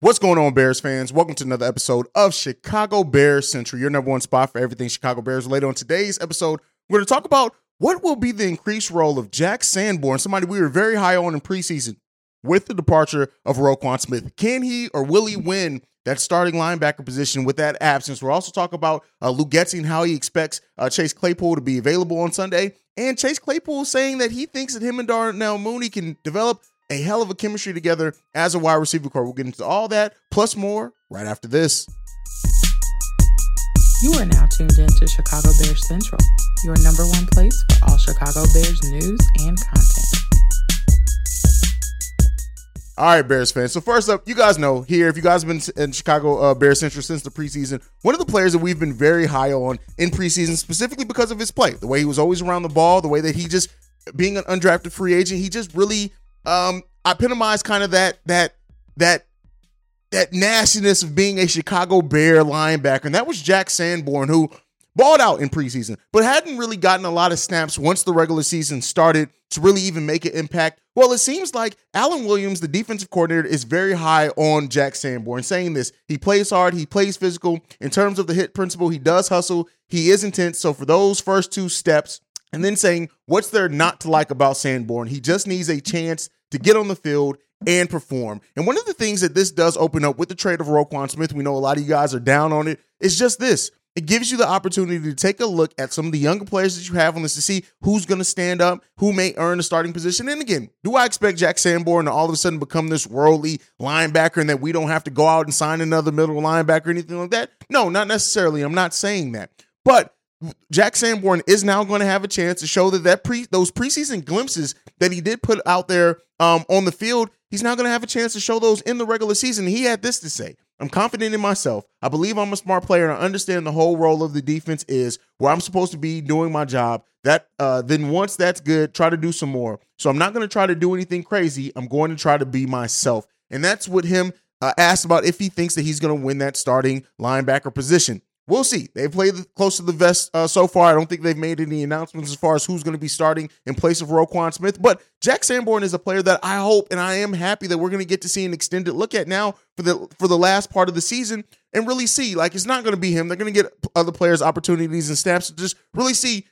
What's going on, Bears fans? Welcome to another episode of Chicago Bears Central, your number one spot for everything Chicago Bears related. On today's episode, we're going to talk about what will be the increased role of Jack Sanborn, somebody we were very high on in preseason, with the departure of Roquan Smith. Can he or will he win that starting linebacker position with that absence? We'll also talk about uh, and how he expects uh, Chase Claypool to be available on Sunday. And Chase Claypool saying that he thinks that him and Darnell Mooney can develop a hell of a chemistry together as a wide receiver core. We'll get into all that plus more right after this. You are now tuned in to Chicago Bears Central, your number one place for all Chicago Bears news and content. All right, Bears fans. So first up, you guys know here, if you guys have been in Chicago uh, Bears Central since the preseason, one of the players that we've been very high on in preseason, specifically because of his play, the way he was always around the ball, the way that he just being an undrafted free agent, he just really um epitomized kind of that that that that nastiness of being a Chicago Bear linebacker. And that was Jack Sanborn, who balled out in preseason, but hadn't really gotten a lot of snaps once the regular season started to really even make an impact. Well, it seems like Alan Williams, the defensive coordinator, is very high on Jack Sanborn, saying this. He plays hard, he plays physical. In terms of the hit principle, he does hustle, he is intense. So for those first two steps, and then saying, what's there not to like about Sanborn? He just needs a chance to get on the field and perform. And one of the things that this does open up with the trade of Roquan Smith, we know a lot of you guys are down on it, is just this. It gives you the opportunity to take a look at some of the younger players that you have on this to see who's going to stand up, who may earn a starting position. And again, do I expect Jack Sanborn to all of a sudden become this worldly linebacker and that we don't have to go out and sign another middle linebacker or anything like that? No, not necessarily. I'm not saying that. But Jack Sanborn is now going to have a chance to show that that pre those preseason glimpses that he did put out there um, on the field, he's now going to have a chance to show those in the regular season. He had this to say: "I'm confident in myself. I believe I'm a smart player, and I understand the whole role of the defense is where I'm supposed to be doing my job. That uh, then once that's good, try to do some more. So I'm not going to try to do anything crazy. I'm going to try to be myself, and that's what him." Uh, asked about if he thinks that he's going to win that starting linebacker position. We'll see. They've played close to the vest uh, so far. I don't think they've made any announcements as far as who's going to be starting in place of Roquan Smith. But Jack Sanborn is a player that I hope and I am happy that we're going to get to see an extended look at now for the for the last part of the season and really see. Like it's not going to be him. They're going to get other players opportunities and snaps to just really see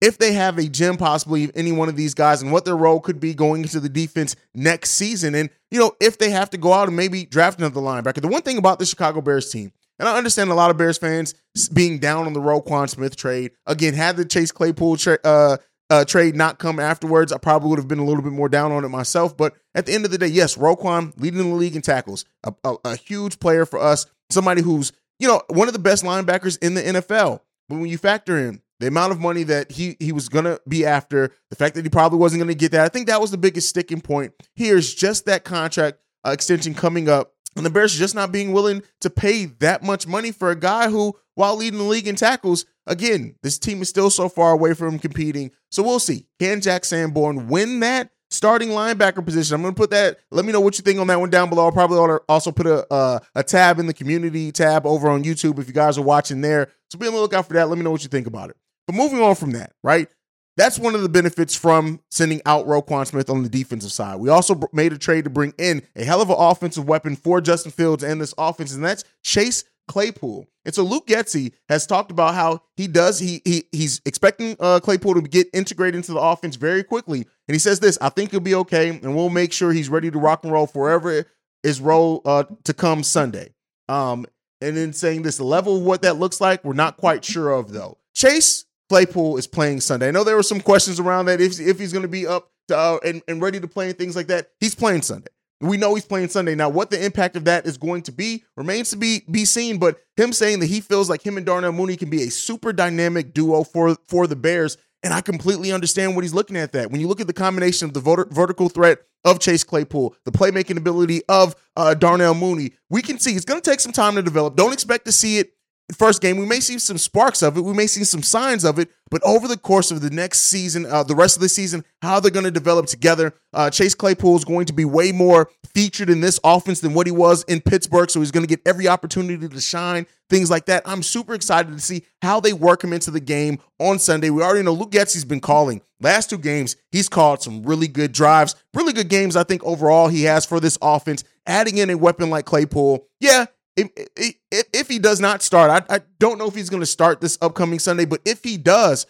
if they have a gem possibly any one of these guys and what their role could be going into the defense next season. And you know if they have to go out and maybe draft another linebacker. The one thing about the Chicago Bears team and I understand a lot of Bears fans being down on the Roquan Smith trade. Again, had the Chase Claypool tra- uh, uh, trade not come afterwards, I probably would have been a little bit more down on it myself. But at the end of the day, yes, Roquan leading the league in tackles, a, a, a huge player for us, somebody who's you know one of the best linebackers in the NFL. But when you factor in the amount of money that he he was gonna be after, the fact that he probably wasn't gonna get that, I think that was the biggest sticking point. Here's just that contract uh, extension coming up and the Bears just not being willing to pay that much money for a guy who, while leading the league in tackles, again, this team is still so far away from competing. So we'll see. Can Jack Sanborn win that starting linebacker position? I'm going to put that. Let me know what you think on that one down below. I'll probably also put a uh, a tab in the community tab over on YouTube if you guys are watching there. So be on the lookout for that. Let me know what you think about it. But moving on from that, right? That's one of the benefits from sending out Roquan Smith on the defensive side. We also made a trade to bring in a hell of an offensive weapon for Justin Fields and this offense, and that's Chase Claypool. And so Luke Getsy has talked about how he does he, he he's expecting uh, Claypool to get integrated into the offense very quickly. And he says this, I think he'll be okay, and we'll make sure he's ready to rock and roll forever is role uh, to come Sunday. Um, and then saying this, the level of what that looks like, we're not quite sure of though. Chase Claypool is playing Sunday. I know there were some questions around that if, if he's going to be up to, uh, and, and ready to play and things like that. He's playing Sunday. We know he's playing Sunday. Now, what the impact of that is going to be remains to be be seen. But him saying that he feels like him and Darnell Mooney can be a super dynamic duo for for the Bears, And I completely understand what he's looking at that. When you look at the combination of the vertical threat of Chase Claypool, the playmaking ability of uh, Darnell Mooney, we can see it's going to take some time to develop. Don't expect to see it first game. We may see some sparks of it. We may see some signs of it. But over the course of the next season, uh, the rest of the season, how they're going to develop together, uh, Chase Claypool is going to be way more featured in this offense than what he was in Pittsburgh. So he's going to get every opportunity to shine, things like that. I'm super excited to see how they work him into the game on Sunday. We already know Luke Getsy's been calling. Last two games, he's called some really good drives, really good games, I think, overall, he has for this offense. Adding in a weapon like Claypool, yeah, if, if, he does not start, I, I don't know if he's going to start this upcoming Sunday, but if he does,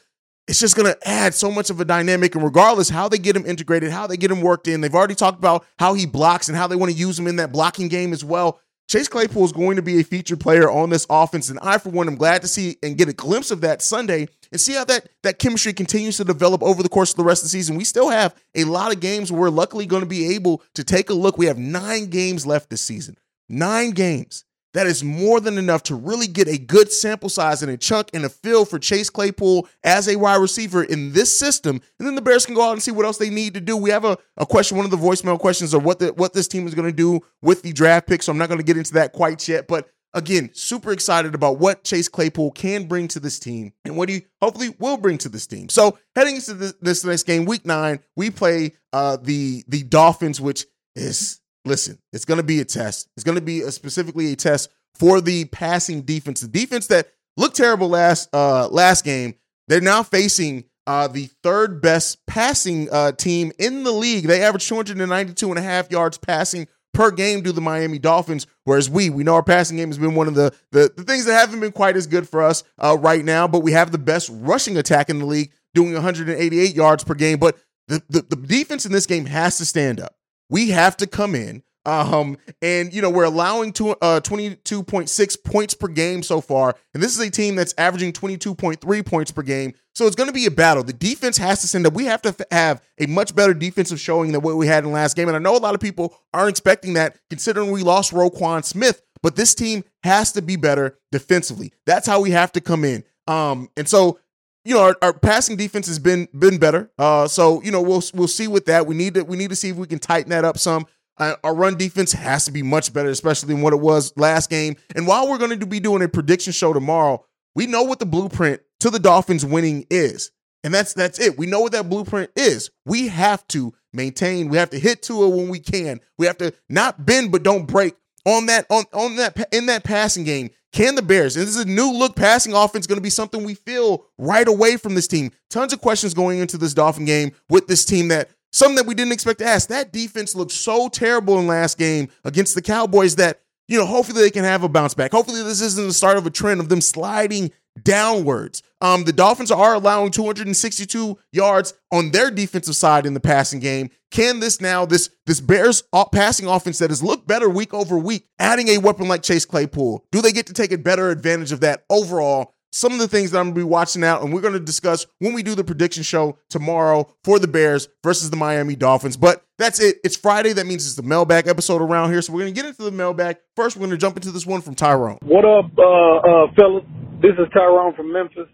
it's just going to add so much of a dynamic. And regardless how they get him integrated, how they get him worked in, they've already talked about how he blocks and how they want to use him in that blocking game as well. Chase Claypool is going to be a featured player on this offense, and I, for one, am glad to see and get a glimpse of that Sunday and see how that that chemistry continues to develop over the course of the rest of the season. We still have a lot of games where we're luckily going to be able to take a look. We have nine games left this season, nine games that is more than enough to really get a good sample size and a chunk and a feel for Chase Claypool as a wide receiver in this system. And then the Bears can go out and see what else they need to do. We have a, a question, one of the voicemail questions of what the, what this team is going to do with the draft pick. So I'm not going to get into that quite yet. But again, super excited about what Chase Claypool can bring to this team and what he hopefully will bring to this team. So heading into this, this next game, week nine, we play uh, the the Dolphins, which is listen, it's going to be a test. It's going to be a, specifically a test for the passing defense. The defense that looked terrible last uh last game, they're now facing uh the third best passing uh team in the league. They average 292 and a half yards passing per game to the Miami Dolphins. Whereas we, we know our passing game has been one of the the, the things that haven't been quite as good for us uh, right now, but we have the best rushing attack in the league, doing 188 yards per game. But the, the, the defense in this game has to stand up we have to come in. Um, and you know, we're allowing to, uh 22.6 points per game so far. And this is a team that's averaging 22.3 points per game. So it's going to be a battle. The defense has to send up. We have to have a much better defensive showing than what we had in last game. And I know a lot of people aren't expecting that considering we lost Roquan Smith, but this team has to be better defensively. That's how we have to come in. Um, and so you know, our, our, passing defense has been been better. Uh, so you know, we'll we'll see with that. We need to we need to see if we can tighten that up some. Uh, our run defense has to be much better, especially than what it was last game. And while we're going to be doing a prediction show tomorrow, we know what the blueprint to the Dolphins winning is, and that's that's it. We know what that blueprint is. We have to maintain. We have to hit to it when we can. We have to not bend but don't break on that on on that in that passing game can the Bears, and this is a new look passing offense, going to be something we feel right away from this team? Tons of questions going into this Dolphin game with this team that something that we didn't expect to ask. That defense looked so terrible in last game against the Cowboys that, you know, hopefully they can have a bounce back. Hopefully this isn't the start of a trend of them sliding downwards. Um, the Dolphins are allowing 262 yards on their defensive side in the passing game. Can this now, this this Bears passing offense that has looked better week over week, adding a weapon like Chase Claypool, do they get to take a better advantage of that overall? Some of the things that I'm going to be watching out, and we're going to discuss when we do the prediction show tomorrow for the Bears versus the Miami Dolphins. But that's it. It's Friday. That means it's the mailbag episode around here. So we're going to get into the mailbag. First, we're going to jump into this one from Tyrone. What up, uh, uh, fellas? This is Tyrone from Memphis.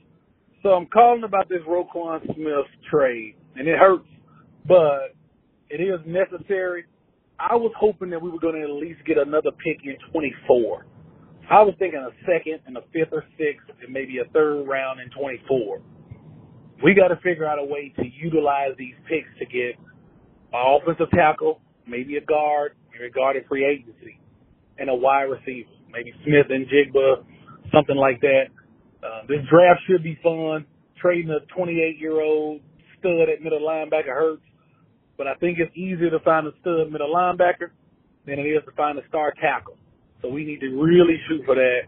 So I'm calling about this Roquan Smith trade, and it hurts, but it is necessary. I was hoping that we were going to at least get another pick in 24. I was thinking a second and a fifth or sixth and maybe a third round in 24. We got to figure out a way to utilize these picks to get an offensive tackle, maybe a guard, maybe a guard in free agency, and a wide receiver, maybe Smith-Njigba, something like that. Uh, this draft should be fun. Trading a 28 year old stud at middle linebacker hurts, but I think it's easier to find a stud middle linebacker than it is to find a star tackle. So we need to really shoot for that.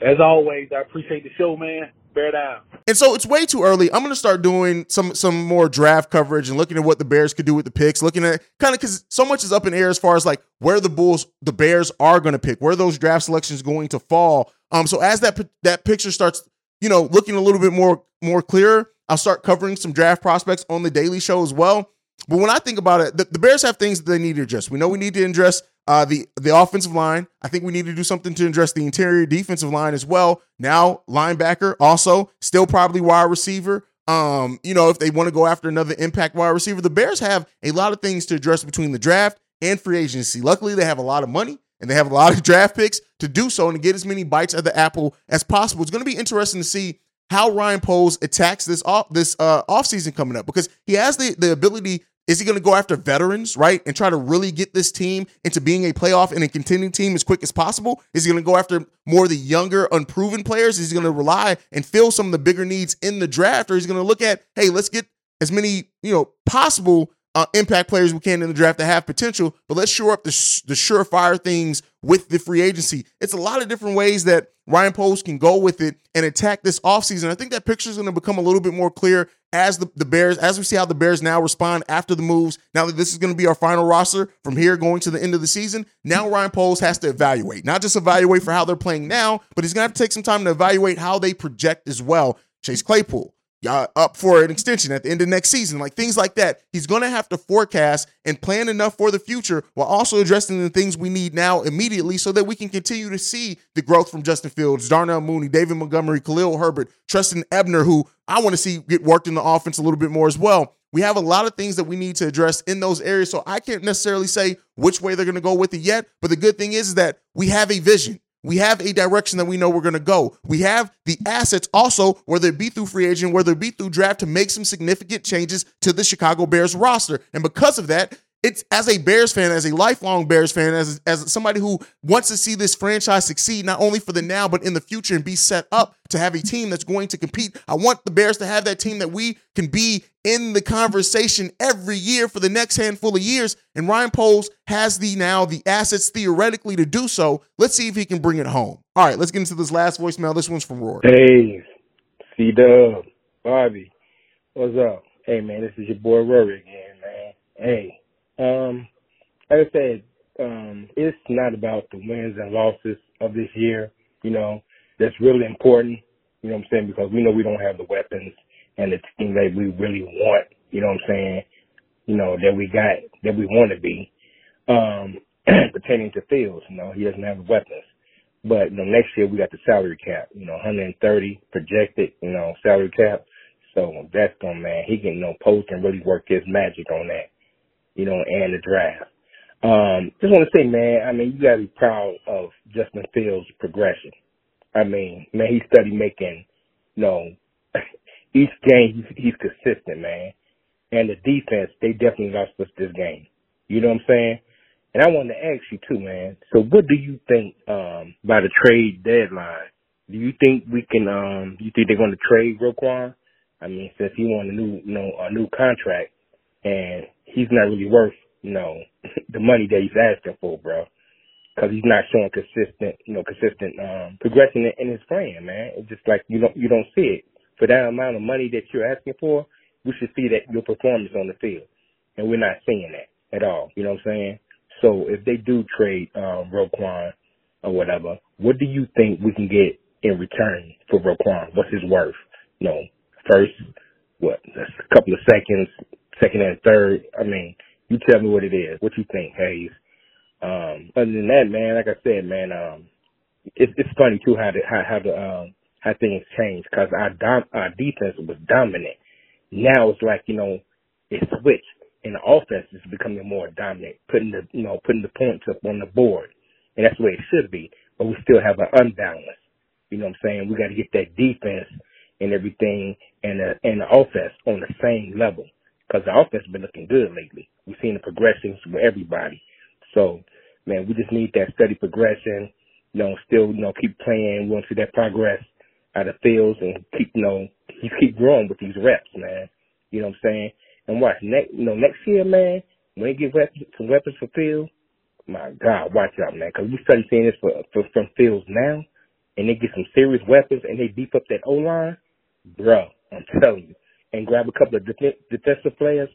As always, I appreciate the show, man. Bear down. And so it's way too early. I'm going to start doing some some more draft coverage and looking at what the Bears could do with the picks. Looking at kind of because so much is up in air as far as like where the Bulls, the Bears are going to pick, where those draft selections going to fall. Um, so as that that picture starts, you know, looking a little bit more more clearer, I'll start covering some draft prospects on the Daily Show as well. But when I think about it, the, the Bears have things that they need to address. We know we need to address uh, the the offensive line. I think we need to do something to address the interior defensive line as well. Now linebacker, also still probably wide receiver. Um, you know, if they want to go after another impact wide receiver, the Bears have a lot of things to address between the draft and free agency. Luckily, they have a lot of money and they have a lot of draft picks to do so and to get as many bites at the apple as possible. It's going to be interesting to see how Ryan Poles attacks this off this uh offseason coming up because he has the the ability is he going to go after veterans, right? And try to really get this team into being a playoff and a contending team as quick as possible? Is he going to go after more of the younger, unproven players? Is he going to rely and fill some of the bigger needs in the draft? Or is he going to look at, hey, let's get as many, you know, possible uh, impact players we can in the draft that have potential, but let's shore up the, sh- the surefire things with the free agency. It's a lot of different ways that Ryan Poles can go with it and attack this offseason. I think that picture is going to become a little bit more clear as the, the Bears, as we see how the Bears now respond after the moves. Now that this is going to be our final roster from here going to the end of the season, now Ryan Poles has to evaluate, not just evaluate for how they're playing now, but he's going to have to take some time to evaluate how they project as well. Chase Claypool, uh, up for an extension at the end of next season, like things like that. He's going to have to forecast and plan enough for the future while also addressing the things we need now immediately so that we can continue to see the growth from Justin Fields, Darnell Mooney, David Montgomery, Khalil Herbert, Trestan Ebner, who I want to see get worked in the offense a little bit more as well. We have a lot of things that we need to address in those areas. So I can't necessarily say which way they're going to go with it yet. But the good thing is, is that we have a vision. We have a direction that we know we're going to go. We have the assets also, whether it be through free agent, whether it be through draft, to make some significant changes to the Chicago Bears roster. And because of that, it's as a Bears fan, as a lifelong Bears fan, as as somebody who wants to see this franchise succeed not only for the now but in the future and be set up to have a team that's going to compete. I want the Bears to have that team that we can be in the conversation every year for the next handful of years. And Ryan Poles has the now the assets theoretically to do so. Let's see if he can bring it home. All right, let's get into this last voicemail. This one's from Rory. Hey, C Dub, Bobby, what's up? Hey man, this is your boy Rory again, man. Hey. Um, like I said, um, it's not about the wins and losses of this year. You know, that's really important. You know what I'm saying? Because we know we don't have the weapons and the team that we really want. You know what I'm saying? You know that we got that we want to be. Um, pertaining to Fields, you know, he doesn't have the weapons. But you know, next year we got the salary cap. You know, 130 projected. You know, salary cap. So that's gonna man, he can you know post and really work his magic on that you know, and the draft. Um, just want to say, man, I mean, you got to be proud of Justin Fields' progression. I mean, man, he's studied making, you know, each game he's, he's consistent, man. And the defense, they definitely lost us this game. You know what I'm saying? And I wanted to ask you too, man. So what do you think, um, by the trade deadline? Do you think we can, um, you think they're going to trade Roquan? I mean, since he won a new, you know, a new contract and he's not really worth, you know, the money that he's asking for, bro. Cause he's not showing consistent, you know, consistent, um, progression in, in his frame, man. It's just like you don't, you don't see it. For that amount of money that you're asking for, we should see that your performance on the field. And we're not seeing that at all. You know what I'm saying? So if they do trade, um, Roquan or whatever, what do you think we can get in return for Roquan? What's his worth? You know, first, what, a couple of seconds, second and third. I mean, you tell me what it is. What you think, Haize? Um, other than that, man, like I said, man, um, it's it's funny too how the how how the um how things change because our dom- our defense was dominant. Now it's like you know it switched and the offense is becoming more dominant, putting the you know putting the points up on the board, and that's the way it should be. But we still have an unbalance. You know what I'm saying? We got to get that defense and everything and the and the offense on the same level because the offense has been looking good lately. We've seen the progressions for everybody. So, man, we just need that steady progression. You know, still, you know, keep playing. We want to see that progress out of Fields and keep, you know, keep growing with these reps, man. You know what I'm saying? And watch next, you know, next year, man, when they get weapons, some weapons for Fields, my God, watch out, man, because we started seeing this for, for from Fields now, and they get some serious weapons and they beef up that O line, bro. I'm telling you, and grab a couple of def- defensive players,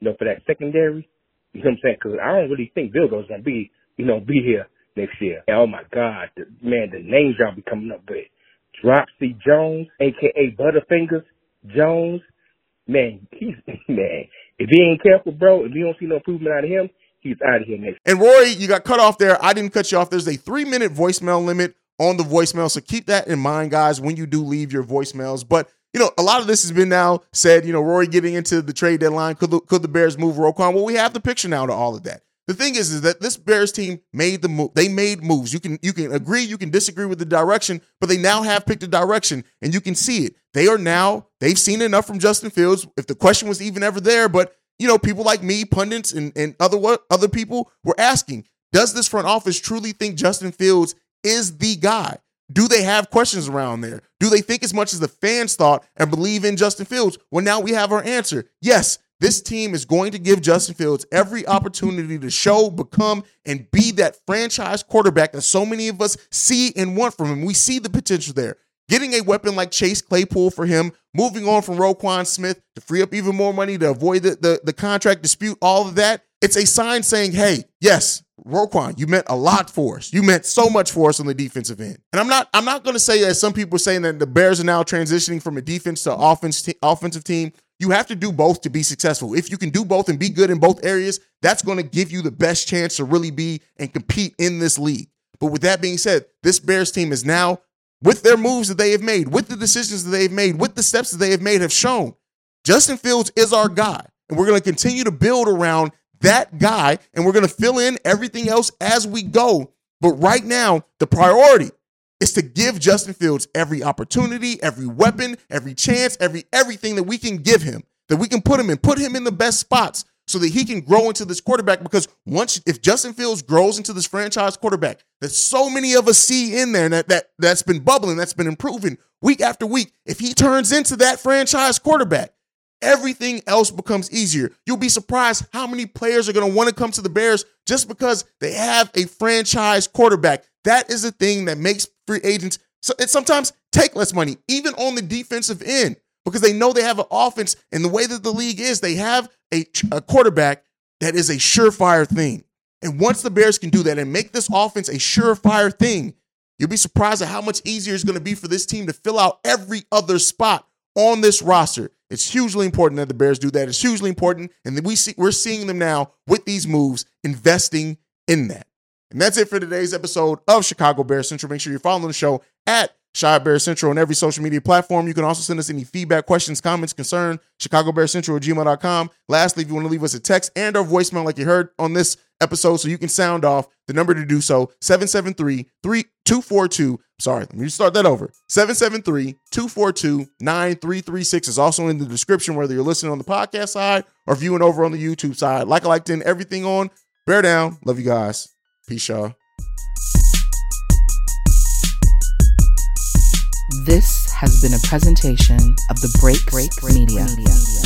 you know, for that secondary. You know what I'm saying? Because I don't really think Vilgo's gonna be, you know, be here next year. And oh my God, the, man, the names y'all be coming up with: Dropsy Jones, aka Butterfingers Jones. Man, he's man. If he ain't careful, bro, if you don't see no improvement out of him, he's out of here next. And Rory, you got cut off there. I didn't cut you off. There's a three minute voicemail limit on the voicemail, so keep that in mind, guys, when you do leave your voicemails. But you know, a lot of this has been now said, you know, Rory getting into the trade deadline. Could the, could the Bears move Roquan? Well, we have the picture now to all of that. The thing is, is that this Bears team made the move. They made moves. You can you can agree, you can disagree with the direction, but they now have picked a direction, and you can see it. They are now they've seen enough from Justin Fields. If the question was even ever there, but you know, people like me, pundits, and and other other people were asking, does this front office truly think Justin Fields is the guy? Do they have questions around there? Do they think as much as the fans thought and believe in Justin Fields? Well, now we have our answer. Yes, this team is going to give Justin Fields every opportunity to show, become, and be that franchise quarterback that so many of us see and want from him. We see the potential there. Getting a weapon like Chase Claypool for him, moving on from Roquan Smith to free up even more money to avoid the, the, the contract dispute, all of that, it's a sign saying, hey, yes, Roquan, you meant a lot for us. You meant so much for us on the defensive end. And I'm not I'm not going to say as some people are saying that the Bears are now transitioning from a defense to offense offensive team. You have to do both to be successful. If you can do both and be good in both areas, that's going to give you the best chance to really be and compete in this league. But with that being said, this Bears team is now with their moves that they have made, with the decisions that they've made, with the steps that they have made have shown Justin Fields is our guy. And we're going to continue to build around that guy and we're going to fill in everything else as we go. But right now, the priority is to give Justin Fields every opportunity, every weapon, every chance, every everything that we can give him, that we can put him in, put him in the best spots so that he can grow into this quarterback. Because once if Justin Fields grows into this franchise quarterback that so many of us see in there that, that that's been bubbling, that's been improving week after week, if he turns into that franchise quarterback, everything else becomes easier. You'll be surprised how many players are going to want to come to the Bears just because they have a franchise quarterback. That is the thing that makes free agents so it sometimes take less money, even on the defensive end, because they know they have an offense. And the way that the league is, they have a, a quarterback that is a surefire thing. And once the Bears can do that and make this offense a surefire thing, you'll be surprised at how much easier it's going to be for this team to fill out every other spot on this roster. It's hugely important that the Bears do that. It's hugely important, and we see we're seeing them now with these moves investing in that. And that's it for today's episode of Chicago Bears Central. Make sure you're following the show at Chi Bear Central on every social media platform. You can also send us any feedback, questions, comments, concern, Chicago Bear Central at gmail.com. Lastly, if you want to leave us a text and or voicemail like you heard on this episode so you can sound off, the number to do so, 773-242. Sorry, let me start that over. 773-242-9336 is also in the description, whether you're listening on the podcast side or viewing over on the YouTube side. Like I liked in everything on. Bear down. Love you guys. Peace, y'all. This has been a presentation of the Break Break Media. Media.